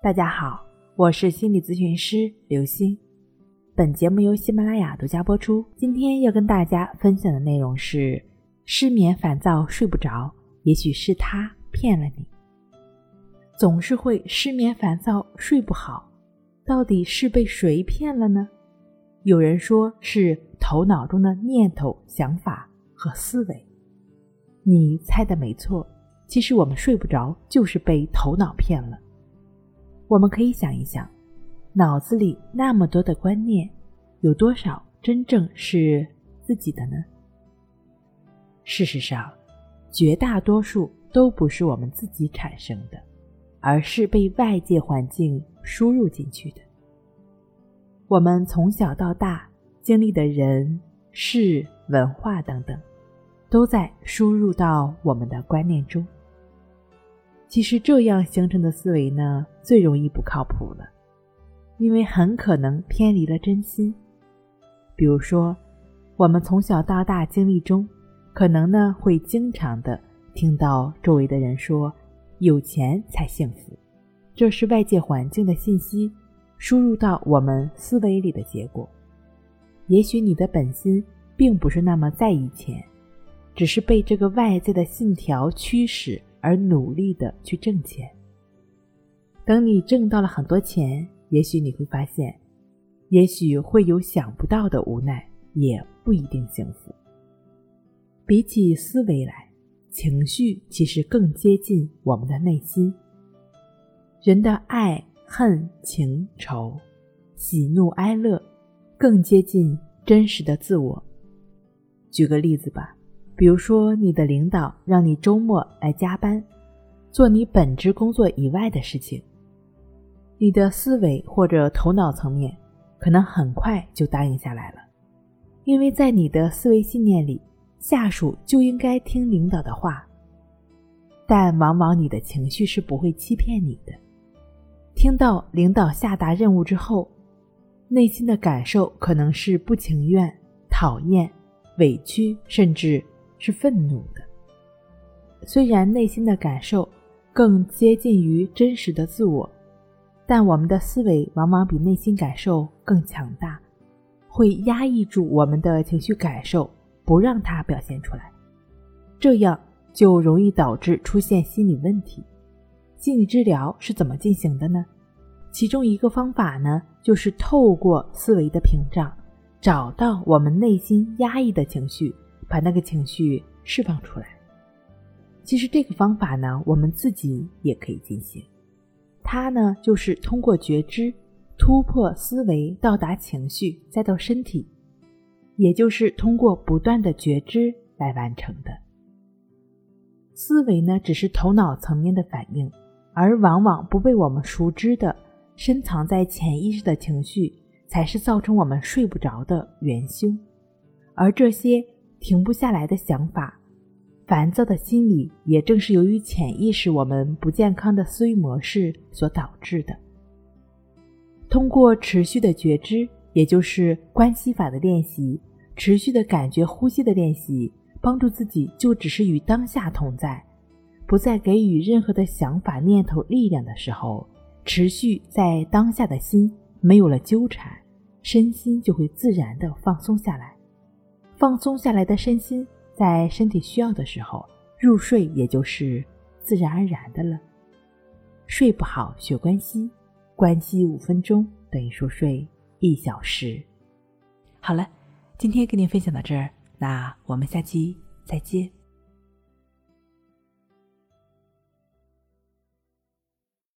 大家好，我是心理咨询师刘星。本节目由喜马拉雅独家播出。今天要跟大家分享的内容是：失眠、烦躁、睡不着，也许是他骗了你。总是会失眠、烦躁、睡不好，到底是被谁骗了呢？有人说是头脑中的念头、想法和思维。你猜的没错，其实我们睡不着就是被头脑骗了。我们可以想一想，脑子里那么多的观念，有多少真正是自己的呢？事实上，绝大多数都不是我们自己产生的。而是被外界环境输入进去的。我们从小到大经历的人、事、文化等等，都在输入到我们的观念中。其实这样形成的思维呢，最容易不靠谱了，因为很可能偏离了真心。比如说，我们从小到大经历中，可能呢会经常的听到周围的人说。有钱才幸福，这是外界环境的信息输入到我们思维里的结果。也许你的本心并不是那么在意钱，只是被这个外在的信条驱使而努力的去挣钱。等你挣到了很多钱，也许你会发现，也许会有想不到的无奈，也不一定幸福。比起思维来。情绪其实更接近我们的内心。人的爱恨情仇、喜怒哀乐，更接近真实的自我。举个例子吧，比如说你的领导让你周末来加班，做你本职工作以外的事情，你的思维或者头脑层面可能很快就答应下来了，因为在你的思维信念里。下属就应该听领导的话，但往往你的情绪是不会欺骗你的。听到领导下达任务之后，内心的感受可能是不情愿、讨厌、委屈，甚至是愤怒的。虽然内心的感受更接近于真实的自我，但我们的思维往往比内心感受更强大，会压抑住我们的情绪感受。不让它表现出来，这样就容易导致出现心理问题。心理治疗是怎么进行的呢？其中一个方法呢，就是透过思维的屏障，找到我们内心压抑的情绪，把那个情绪释放出来。其实这个方法呢，我们自己也可以进行。它呢，就是通过觉知突破思维，到达情绪，再到身体。也就是通过不断的觉知来完成的。思维呢，只是头脑层面的反应，而往往不被我们熟知的、深藏在潜意识的情绪，才是造成我们睡不着的元凶。而这些停不下来的想法、烦躁的心理，也正是由于潜意识我们不健康的思维模式所导致的。通过持续的觉知，也就是关系法的练习。持续的感觉呼吸的练习，帮助自己就只是与当下同在，不再给予任何的想法念头力量的时候，持续在当下的心没有了纠缠，身心就会自然的放松下来。放松下来的身心，在身体需要的时候入睡，也就是自然而然的了。睡不好学关息，关息五分钟等于熟睡一小时。好了。今天跟您分享到这儿，那我们下期再见。